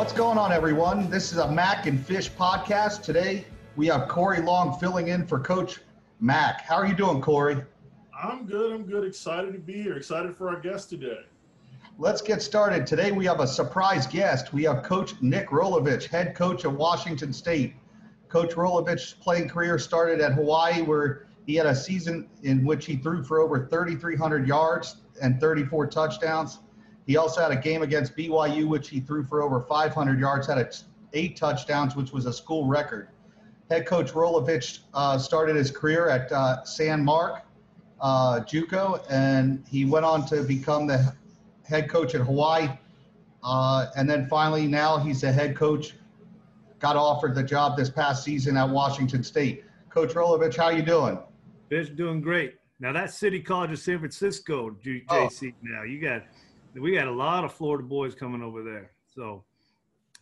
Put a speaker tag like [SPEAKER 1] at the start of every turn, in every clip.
[SPEAKER 1] What's going on, everyone? This is a Mac and Fish podcast. Today we have Corey Long filling in for Coach Mac. How are you doing, Corey?
[SPEAKER 2] I'm good. I'm good. Excited to be here. Excited for our guest today.
[SPEAKER 1] Let's get started. Today we have a surprise guest. We have Coach Nick Rolovich, head coach of Washington State. Coach Rolovich's playing career started at Hawaii, where he had a season in which he threw for over 3,300 yards and 34 touchdowns. He also had a game against BYU, which he threw for over 500 yards, had eight touchdowns, which was a school record. Head coach Rolovich uh, started his career at uh, San Mark uh, JUCO, and he went on to become the head coach at Hawaii. Uh, and then finally, now he's the head coach. Got offered the job this past season at Washington State. Coach Rolovich, how you doing?
[SPEAKER 3] Fish doing great. Now that's City College of San Francisco, JC. Oh. Now you got we got a lot of Florida boys coming over there. So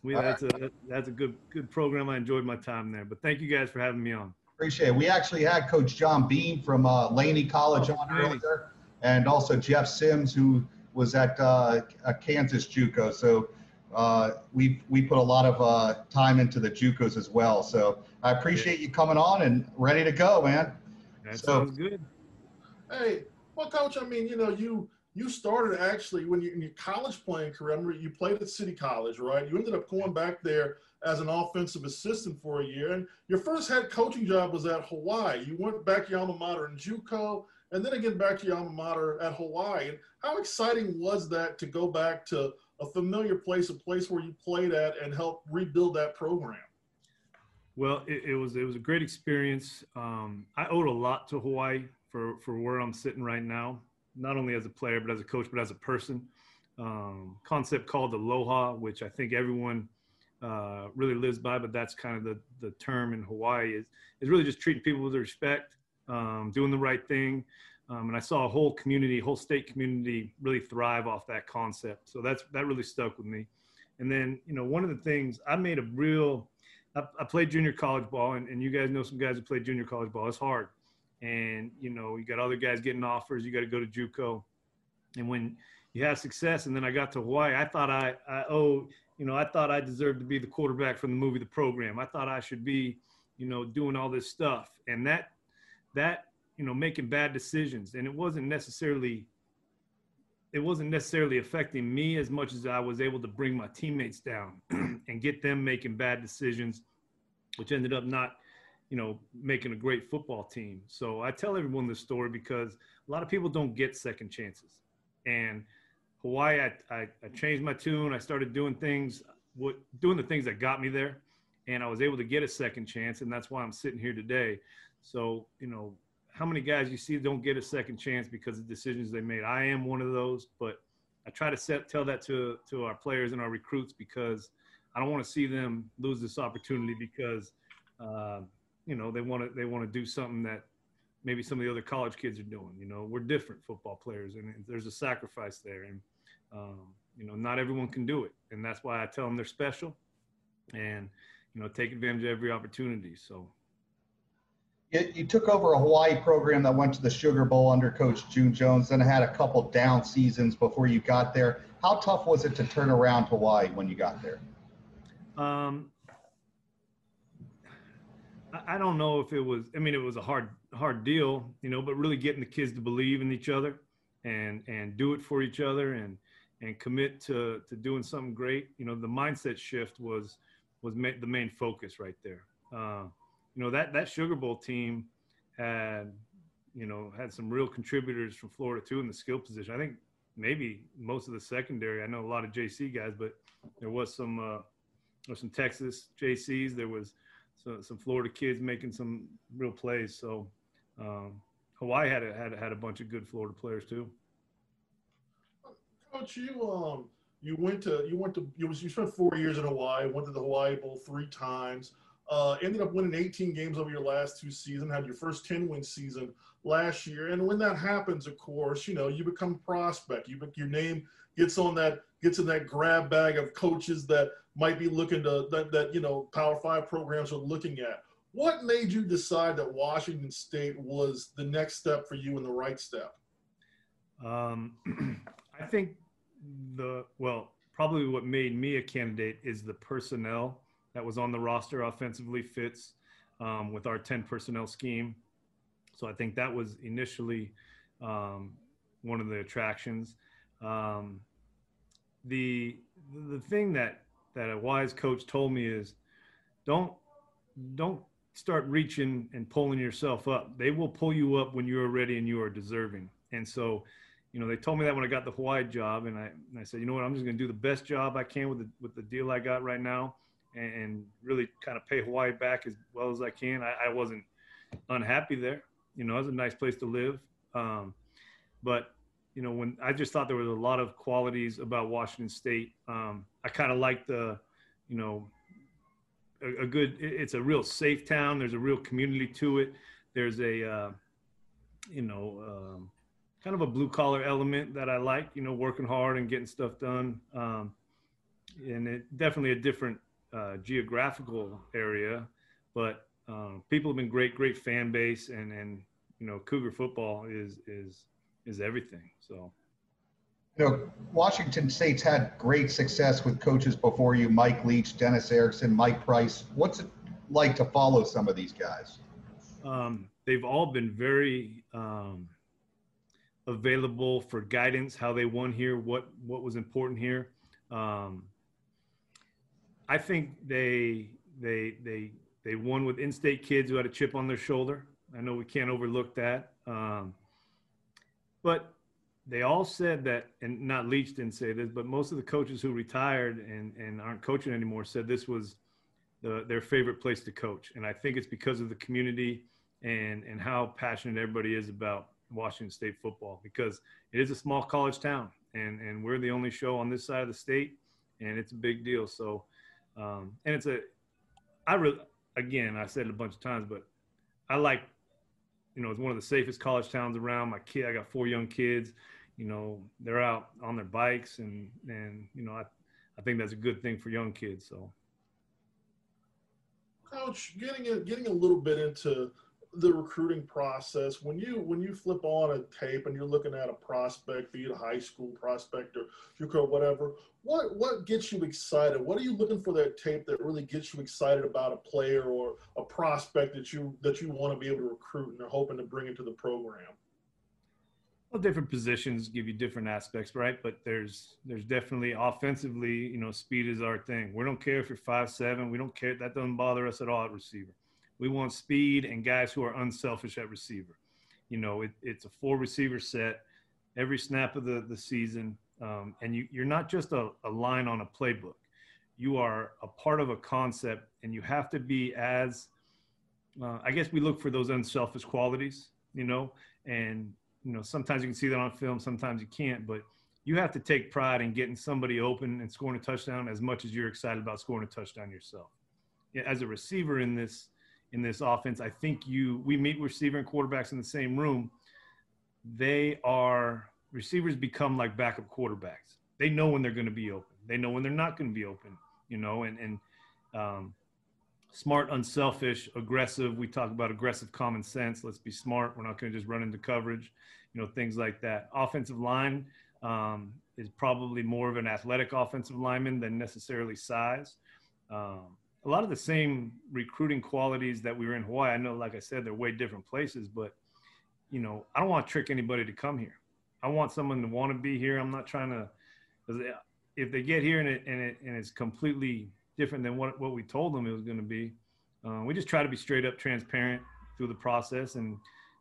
[SPEAKER 3] we that's a that's a good good program. I enjoyed my time there. But thank you guys for having me on.
[SPEAKER 1] Appreciate it. We actually had Coach John Beam from uh, Laney College oh, on earlier, and also Jeff Sims, who was at uh, Kansas JUCO. So uh, we we put a lot of uh, time into the JUCOs as well. So I appreciate you coming on and ready to go, man.
[SPEAKER 3] That so, sounds good.
[SPEAKER 2] Hey, well, Coach, I mean, you know, you you started actually when you in your college playing career. I remember you played at City College, right? You ended up going back there as an offensive assistant for a year, and your first head coaching job was at Hawaii. You went back to your alma mater in JUCO, and then again back to your alma mater at Hawaii. And how exciting was that to go back to a familiar place, a place where you played at, and help rebuild that program?
[SPEAKER 3] Well, it, it was it was a great experience. Um, I owed a lot to Hawaii for for where I'm sitting right now not only as a player but as a coach, but as a person. Um, concept called aloha, which I think everyone uh, really lives by, but that's kind of the the term in Hawaii is is really just treating people with respect, um, doing the right thing. Um, and I saw a whole community, whole state community, really thrive off that concept. So that's that really stuck with me. And then you know one of the things I made a real I, I played junior college ball, and, and you guys know some guys who played junior college ball. It's hard and you know you got other guys getting offers you got to go to juco. And when you have success and then i got to hawaii i thought i i oh you know i thought i deserved to be the quarterback from the movie the program. I thought i should be you know doing all this stuff. And that that you know making bad decisions. And it wasn't necessarily it wasn't necessarily affecting me as much as i was able to bring my teammates down and get them making bad decisions which ended up not you know, making a great football team. So I tell everyone this story because a lot of people don't get second chances. And Hawaii, I, I, I changed my tune. I started doing things, what, doing the things that got me there. And I was able to get a second chance. And that's why I'm sitting here today. So, you know, how many guys you see don't get a second chance because of decisions they made? I am one of those, but I try to set, tell that to, to our players and our recruits because I don't want to see them lose this opportunity because, uh, you know they want to they want to do something that maybe some of the other college kids are doing. You know, we're different football players, and there's a sacrifice there, and um, you know, not everyone can do it, and that's why I tell them they're special, and you know, take advantage of every opportunity. So.
[SPEAKER 1] You, you took over a Hawaii program that went to the Sugar Bowl under Coach June Jones, then had a couple down seasons before you got there. How tough was it to turn around Hawaii when you got there?
[SPEAKER 3] Um, I don't know if it was. I mean, it was a hard hard deal, you know, but really getting the kids to believe in each other and and do it for each other and and commit to to doing something great. You know, the mindset shift was was ma- the main focus right there. Uh, you know that that Sugar Bowl team had you know had some real contributors from Florida too in the skill position. I think maybe most of the secondary. I know a lot of JC guys, but there was some uh, there was some Texas JCs. There was so, some Florida kids making some real plays. So um, Hawaii had a, had had a bunch of good Florida players too.
[SPEAKER 2] Coach, you um you went to you went to you was you spent four years in Hawaii. Went to the Hawaii Bowl three times. Uh, ended up winning 18 games over your last two seasons. Had your first 10 win season last year. And when that happens, of course, you know you become prospect. You your name gets on that gets in that grab bag of coaches that might be looking to that, that you know Power Five programs are looking at. What made you decide that Washington State was the next step for you and the right step?
[SPEAKER 3] Um, I think the well probably what made me a candidate is the personnel that was on the roster offensively fits um, with our 10 personnel scheme. So I think that was initially um, one of the attractions. Um, the the thing that that a wise coach told me is don't don't start reaching and pulling yourself up. They will pull you up when you are ready and you are deserving. And so, you know, they told me that when I got the Hawaii job, and I and I said, you know what, I'm just going to do the best job I can with the with the deal I got right now, and, and really kind of pay Hawaii back as well as I can. I, I wasn't unhappy there. You know, it was a nice place to live. Um, but you know, when I just thought there was a lot of qualities about Washington State. Um, I kind of like the, you know, a, a, good. It's a real safe town. There's a real community to it. There's a, uh, you know, um, kind of a blue collar element that I like. You know, working hard and getting stuff done. Um, and it definitely a different uh, geographical area, but um, people have been great, great fan base, and and you know, Cougar football is is is everything. So,
[SPEAKER 1] you know, Washington State's had great success with coaches before you: Mike Leach, Dennis Erickson, Mike Price. What's it like to follow some of these guys?
[SPEAKER 3] Um, they've all been very um, available for guidance, how they won here, what what was important here. Um, I think they they they they won with in-state kids who had a chip on their shoulder. I know we can't overlook that. Um, but they all said that, and not Leach didn't say this, but most of the coaches who retired and, and aren't coaching anymore said this was the, their favorite place to coach. And I think it's because of the community and, and how passionate everybody is about Washington State football because it is a small college town and, and we're the only show on this side of the state and it's a big deal. So, um, and it's a, I really, again, I said it a bunch of times, but I like you know, it's one of the safest college towns around. My kid, I got four young kids. You know, they're out on their bikes, and and you know, I I think that's a good thing for young kids. So,
[SPEAKER 2] coach, getting a, getting a little bit into the recruiting process when you when you flip on a tape and you're looking at a prospect be it a high school prospect or JUCO whatever what what gets you excited what are you looking for that tape that really gets you excited about a player or a prospect that you that you want to be able to recruit and are hoping to bring into the program
[SPEAKER 3] well different positions give you different aspects right but there's there's definitely offensively you know speed is our thing we don't care if you're five seven we don't care that doesn't bother us at all at receiver we want speed and guys who are unselfish at receiver. You know, it, it's a four receiver set every snap of the, the season. Um, and you, you're not just a, a line on a playbook. You are a part of a concept, and you have to be as, uh, I guess we look for those unselfish qualities, you know, and, you know, sometimes you can see that on film, sometimes you can't, but you have to take pride in getting somebody open and scoring a touchdown as much as you're excited about scoring a touchdown yourself. As a receiver in this, in this offense. I think you we meet receiver and quarterbacks in the same room. They are receivers become like backup quarterbacks. They know when they're going to be open. They know when they're not going to be open. You know, and and um, smart, unselfish, aggressive. We talk about aggressive common sense. Let's be smart. We're not going to just run into coverage. You know, things like that. Offensive line um, is probably more of an athletic offensive lineman than necessarily size. Um, a lot of the same recruiting qualities that we were in Hawaii. I know, like I said, they're way different places, but you know, I don't want to trick anybody to come here. I want someone to want to be here. I'm not trying to, if they get here and it, and it, and it's completely different than what, what we told them it was going to be, uh, we just try to be straight up transparent through the process. And,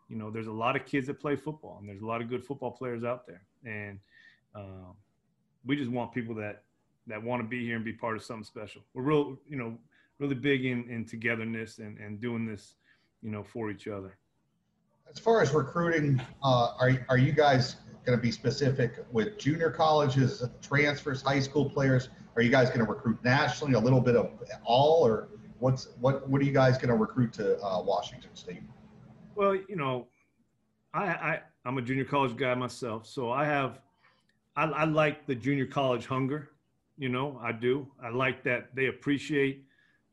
[SPEAKER 3] you know, there's a lot of kids that play football and there's a lot of good football players out there. And uh, we just want people that, that want to be here and be part of something special. We're real, you know, really big in, in togetherness and, and doing this, you know, for each other.
[SPEAKER 1] As far as recruiting, uh, are, are you guys going to be specific with junior colleges, transfers, high school players? Are you guys going to recruit nationally, a little bit of all, or what's what what are you guys going to recruit to uh, Washington State?
[SPEAKER 3] Well, you know, I, I I'm a junior college guy myself, so I have I, I like the junior college hunger. You know, I do. I like that they appreciate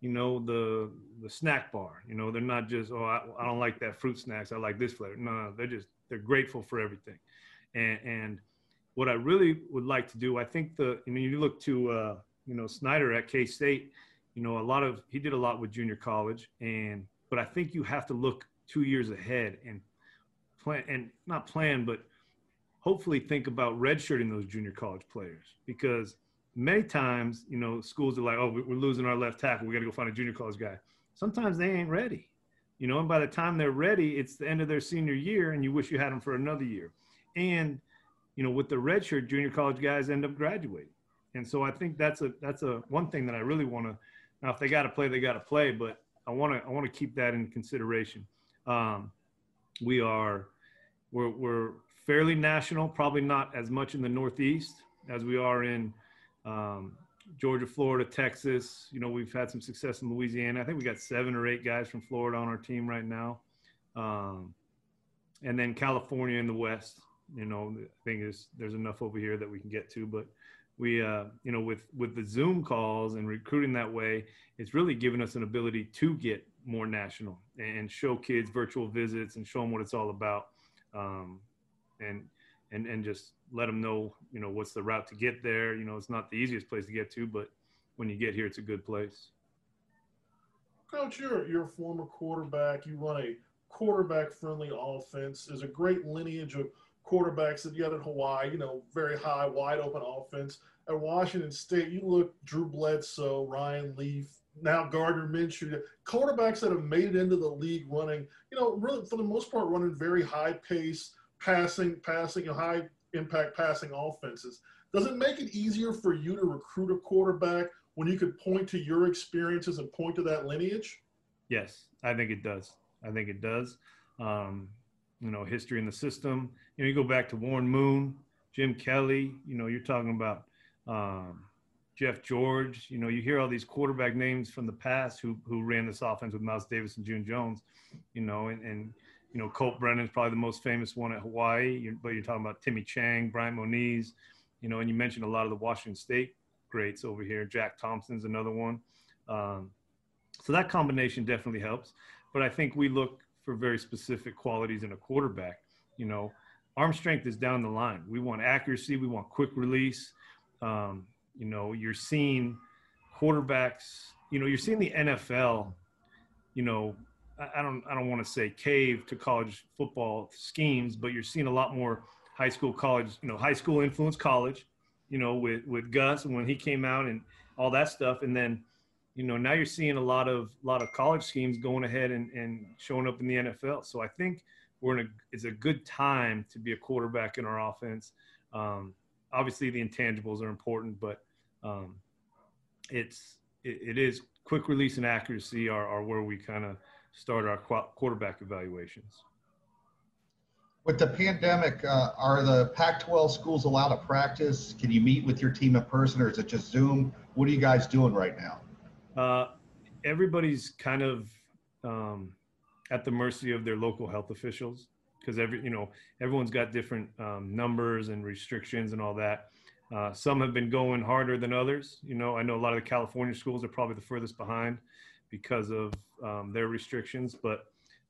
[SPEAKER 3] you know, the the snack bar. You know, they're not just oh I, I don't like that fruit snacks. I like this flavor. No, no, they're just they're grateful for everything, and and what I really would like to do, I think the I mean you look to uh, you know Snyder at K State, you know a lot of he did a lot with junior college, and but I think you have to look two years ahead and plan and not plan, but hopefully think about redshirting those junior college players because many times you know schools are like, oh, we're losing our left tackle, we got to go find a junior college guy. Sometimes they ain't ready, you know, and by the time they're ready, it's the end of their senior year, and you wish you had them for another year, and you know, with the redshirt, junior college guys end up graduating. And so I think that's a that's a one thing that I really want to. Now, if they got to play, they got to play. But I want to I want to keep that in consideration. Um, we are we're we're fairly national, probably not as much in the Northeast as we are in um, Georgia, Florida, Texas. You know, we've had some success in Louisiana. I think we got seven or eight guys from Florida on our team right now, um, and then California in the West you know, I think there's there's enough over here that we can get to, but we uh, you know with with the Zoom calls and recruiting that way, it's really given us an ability to get more national and show kids virtual visits and show them what it's all about, um, and and and just let them know you know what's the route to get there. You know, it's not the easiest place to get to, but when you get here, it's a good place.
[SPEAKER 2] Coach, you're you're a former quarterback. You run a quarterback friendly offense. There's a great lineage of quarterbacks that you had in Hawaii, you know, very high, wide open offense. At Washington State, you look Drew Bledsoe, Ryan Leaf, now Gardner Minshew, quarterbacks that have made it into the league running, you know, really for the most part running very high pace, passing, passing, you know, high impact passing offenses. Does it make it easier for you to recruit a quarterback when you could point to your experiences and point to that lineage?
[SPEAKER 3] Yes, I think it does. I think it does. Um, you know, history in the system. You know, you go back to Warren Moon, Jim Kelly, you know, you're talking about um, Jeff George. You know, you hear all these quarterback names from the past who who ran this offense with Mouse Davis and June Jones, you know, and, and you know, Colt Brennan's probably the most famous one at Hawaii, but you're talking about Timmy Chang, Bryant Moniz, you know, and you mentioned a lot of the Washington State greats over here. Jack Thompson's another one. Um, so that combination definitely helps. But I think we look for very specific qualities in a quarterback. You know, arm strength is down the line. We want accuracy. We want quick release. Um, you know, you're seeing quarterbacks. You know, you're seeing the NFL. You know, I, I don't. I don't want to say cave to college football schemes, but you're seeing a lot more high school, college. You know, high school influence college. You know, with with Gus and when he came out and all that stuff, and then you know now you're seeing a lot of lot of college schemes going ahead and, and showing up in the NFL. So I think we're in a it's a good time to be a quarterback in our offense. Um, obviously the intangibles are important, but um, it's it, it is quick release and accuracy are, are where we kind of start our quarterback evaluations.
[SPEAKER 1] With the pandemic, uh, are the Pac-12 schools allowed to practice? Can you meet with your team in person, or is it just Zoom? What are you guys doing right now?
[SPEAKER 3] Uh, everybody's kind of um, at the mercy of their local health officials because every you know everyone's got different um, numbers and restrictions and all that. Uh, some have been going harder than others. You know, I know a lot of the California schools are probably the furthest behind because of um, their restrictions. But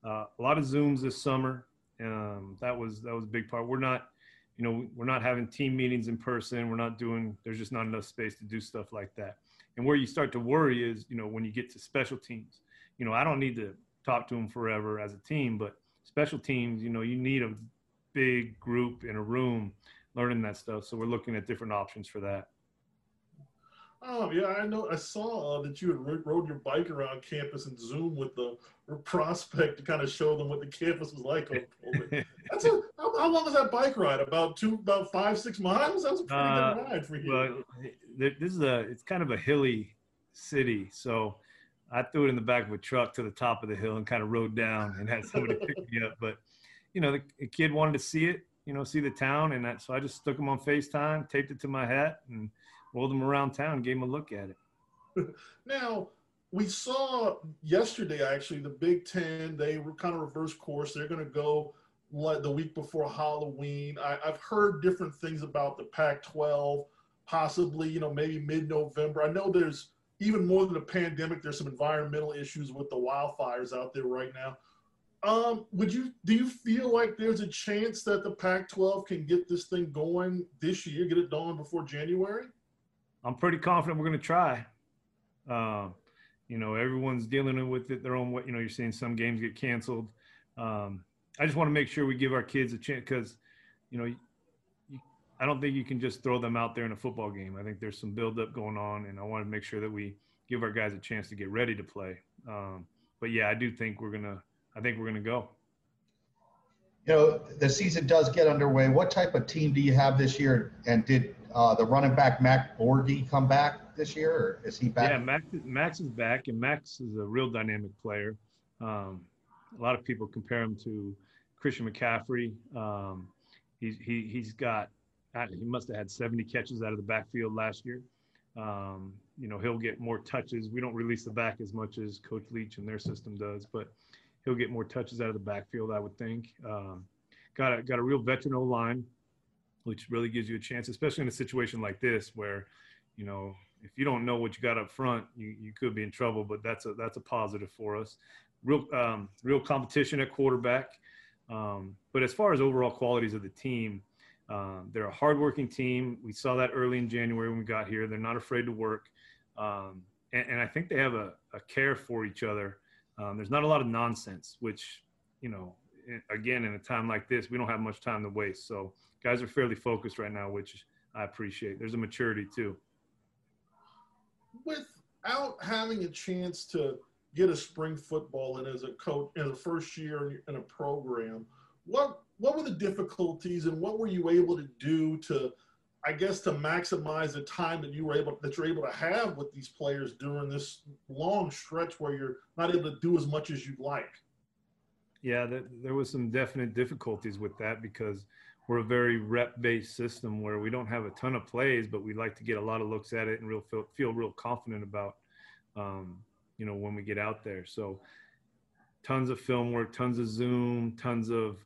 [SPEAKER 3] uh, a lot of Zooms this summer. Um, that was that was a big part. We're not, you know, we're not having team meetings in person. We're not doing. There's just not enough space to do stuff like that. And where you start to worry is, you know, when you get to special teams, you know, I don't need to talk to them forever as a team, but special teams, you know, you need a big group in a room learning that stuff. So we're looking at different options for that.
[SPEAKER 2] Oh yeah, I know. I saw uh, that you had rode your bike around campus and Zoom with the prospect to kind of show them what the campus was like. That's a how, how, long was that bike ride? About two, about five, six miles. That was a pretty uh, good ride for you.
[SPEAKER 3] Well, this is a it's kind of a hilly city, so I threw it in the back of a truck to the top of the hill and kind of rode down and had somebody pick me up. But you know, the, the, kid wanted to see it, you know, see the town, and that, so I just stuck him on Facetime, taped it to my hat, and rolled him around town, gave him a look at
[SPEAKER 2] it. now, we saw yesterday actually the Big Ten. They were kind of reverse course. They're going to go like the week before Halloween. I, have heard different things about the Pac-12, possibly you know maybe mid-November. I know there's even more than a pandemic. There's some environmental issues with the wildfires out there right now. Um, would you do you feel like there's a chance that the Pac-12 can get this thing going this year, get it done before January?
[SPEAKER 3] I'm pretty confident we're going to try. Uh, you know, everyone's dealing with it their own way. You know, you're seeing some games get canceled. Um, I just want to make sure we give our kids a chance because, you know, I don't think you can just throw them out there in a football game. I think there's some buildup going on, and I want to make sure that we give our guys a chance to get ready to play. Um, but yeah, I do think we're gonna I think we're going to go.
[SPEAKER 1] You know, the season does get underway. What type of team do you have this year? And did uh, the running back Max Borghi come back this year, or is he back?
[SPEAKER 3] Yeah, Max, Max is back, and Max is a real dynamic player. Um, a lot of people compare him to Christian McCaffrey. Um, he's he he's got he must have had 70 catches out of the backfield last year. Um, you know, he'll get more touches. We don't release the back as much as Coach Leach and their system does, but he'll get more touches out of the backfield, I would think. Um, got a got a real veteran O line, which really gives you a chance, especially in a situation like this where, you know, if you don't know what you got up front, you, you could be in trouble. But that's a that's a positive for us. Real um, real competition at quarterback. Um, but as far as overall qualities of the team, um, they're a hardworking team. We saw that early in January when we got here. They're not afraid to work, um, and, and, I think they have a, a care for each other um, there's not a lot of nonsense, which, you know, again, in a time like this, we don't have much time to waste. So guys are fairly focused right now, which I appreciate. There's a maturity too.
[SPEAKER 2] Without having a chance to get a spring football in as a coach in the first year in a program, what what were the difficulties and what were you able to do to I guess to maximize the time that you were able that you're able to have with these players during this long stretch where you're not able to do as much as you'd like.
[SPEAKER 3] Yeah, that, there was some definite difficulties with that because we're a very rep-based system where we don't have a ton of plays, but we like to get a lot of looks at it and real feel, feel real confident about, um, you know, when we get out there. So, tons of film work, tons of Zoom, tons of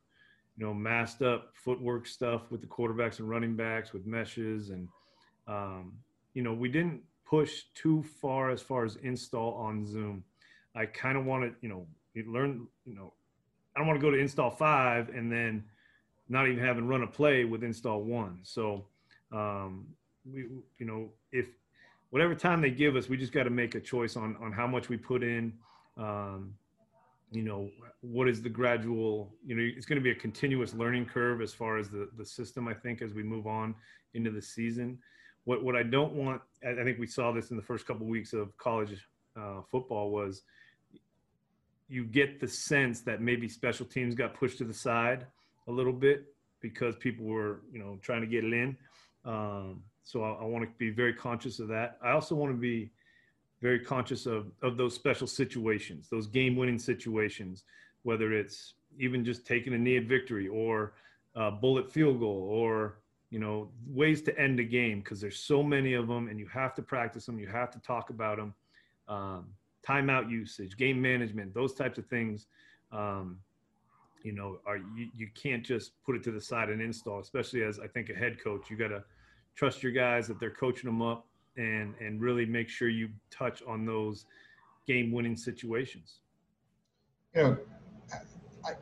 [SPEAKER 3] you know, masked up footwork stuff with the quarterbacks and running backs with meshes. And, um, you know, we didn't push too far as far as install on Zoom. I kind of wanted, you know, learn, you know, I don't want to go to install five and then not even having run a play with install one. So, um, we, you know, if whatever time they give us, we just got to make a choice on, on how much we put in. Um, you know what is the gradual you know it's going to be a continuous learning curve as far as the the system i think as we move on into the season. What what i don't want i think we saw this in the first couple of weeks of college uh, football was you get the sense that maybe special teams got pushed to the side a little bit because people were you know trying to get it in. Um, so I, I want to be very conscious of that. I also want to be very conscious of of those special situations, those game winning situations, whether it's even just taking a knee at victory or a bullet field goal or you know ways to end a game because there's so many of them and you have to practice them you have to talk about them um, timeout usage game management those types of things um, you know are you, you can't just put it to the side and install especially as i think a head coach. You got to trust your guys that they're coaching them up and and really make sure you touch on those game winning situations.
[SPEAKER 1] You know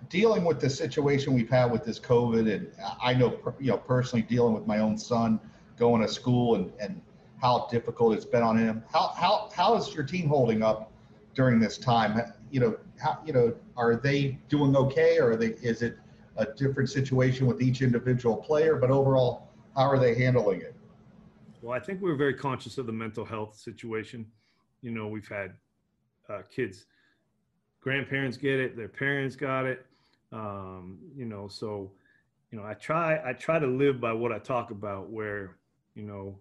[SPEAKER 1] dealing with the situation we've had with this covid and i know you know personally dealing with my own son going to school and and how difficult it's been on him. How how how is your team holding up during this time? You know how you know are they doing okay or they is it a different situation with each individual player? But overall how are they handling it
[SPEAKER 3] well, I think we are very conscious of the mental health situation. You know, we've had uh, kids, grandparents get it, their parents got it. Um, you know, so you know, I try I try to live by what I talk about, where you know,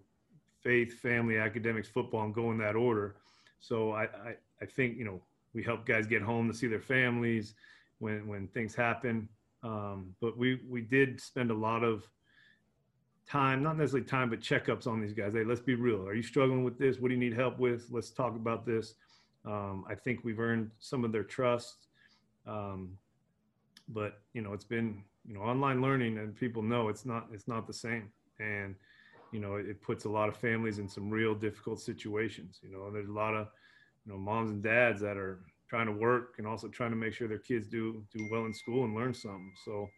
[SPEAKER 3] faith, family, academics, football, and go in that order. So I, I, I think you know we help guys get home to see their families when when things happen. Um, but we we did spend a lot of time, not necessarily time, but checkups on these guys. Hey, let's be real. Are you struggling with this? What do you need help with? Let's talk about this. Um, I think we've earned some of their trust. Um, but you know, it's been you know online learning, and people know it's not it's not the same. And you know, it, it puts a lot of families in some real difficult situations. You know, and there's a lot of you know moms and dads that are trying to work and also trying to make sure their kids do do well in school and learn something. So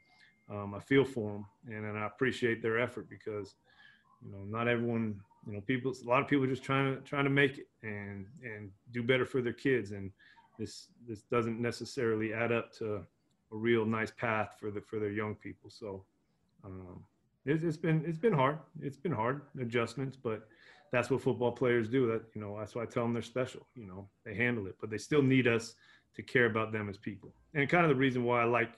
[SPEAKER 3] um, I feel for them and, and I appreciate their effort because you know not everyone you know people a lot of people are just trying to trying to make it and and do better for their kids and this this doesn't necessarily add up to a real nice path for the for their young people. So um, it, it's been it's been hard. It's been hard adjustments, but that's what football players do. That you know, that's why I tell them they're special. You know, they handle it, but they still need us to care about them as people. And kind of the reason why I like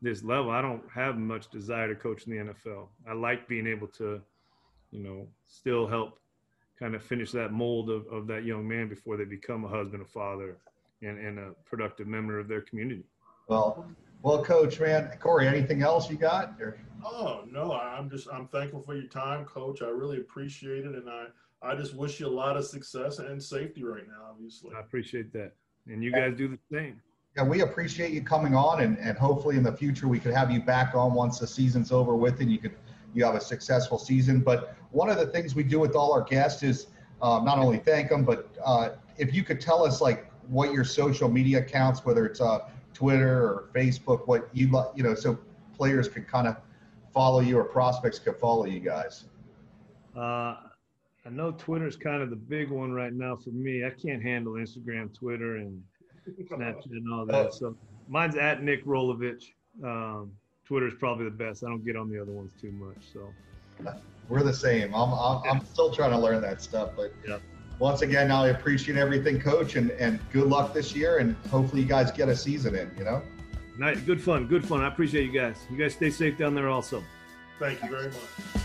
[SPEAKER 3] this level, I don't have much desire to coach in the NFL. I like being able to, you know, still help kind of finish that mold of, of that young man before they become a husband, a father, and, and a productive member of their community.
[SPEAKER 1] Well, well, coach, man, Corey, anything else you got? Or?
[SPEAKER 2] Oh no, I'm just I'm thankful for your time, coach. I really appreciate it, and I I just wish you a lot of success and safety right now. Obviously,
[SPEAKER 3] I appreciate that, and you guys do the same.
[SPEAKER 1] Yeah, we appreciate you coming on, and, and hopefully in the future we could have you back on once the season's over with, and you could you have a successful season. But one of the things we do with all our guests is um, not only thank them, but uh, if you could tell us like what your social media accounts, whether it's uh, Twitter or Facebook, what you like, you know, so players could kind of follow you or prospects could follow you guys.
[SPEAKER 3] Uh, I know Twitter is kind of the big one right now for me. I can't handle Instagram, Twitter, and Snapchat and all that. So mine's at Nick Rolovich. Um, Twitter is probably the best. I don't get on the other ones too much. So
[SPEAKER 1] we're the same. I'm I'm, I'm still trying to learn that stuff, but yeah. Once again, I appreciate everything, Coach, and, and good luck this year. And hopefully, you guys get a season in. You know.
[SPEAKER 3] Nice, good fun, good fun. I appreciate you guys. You guys stay safe down there, also.
[SPEAKER 2] Thank you very much.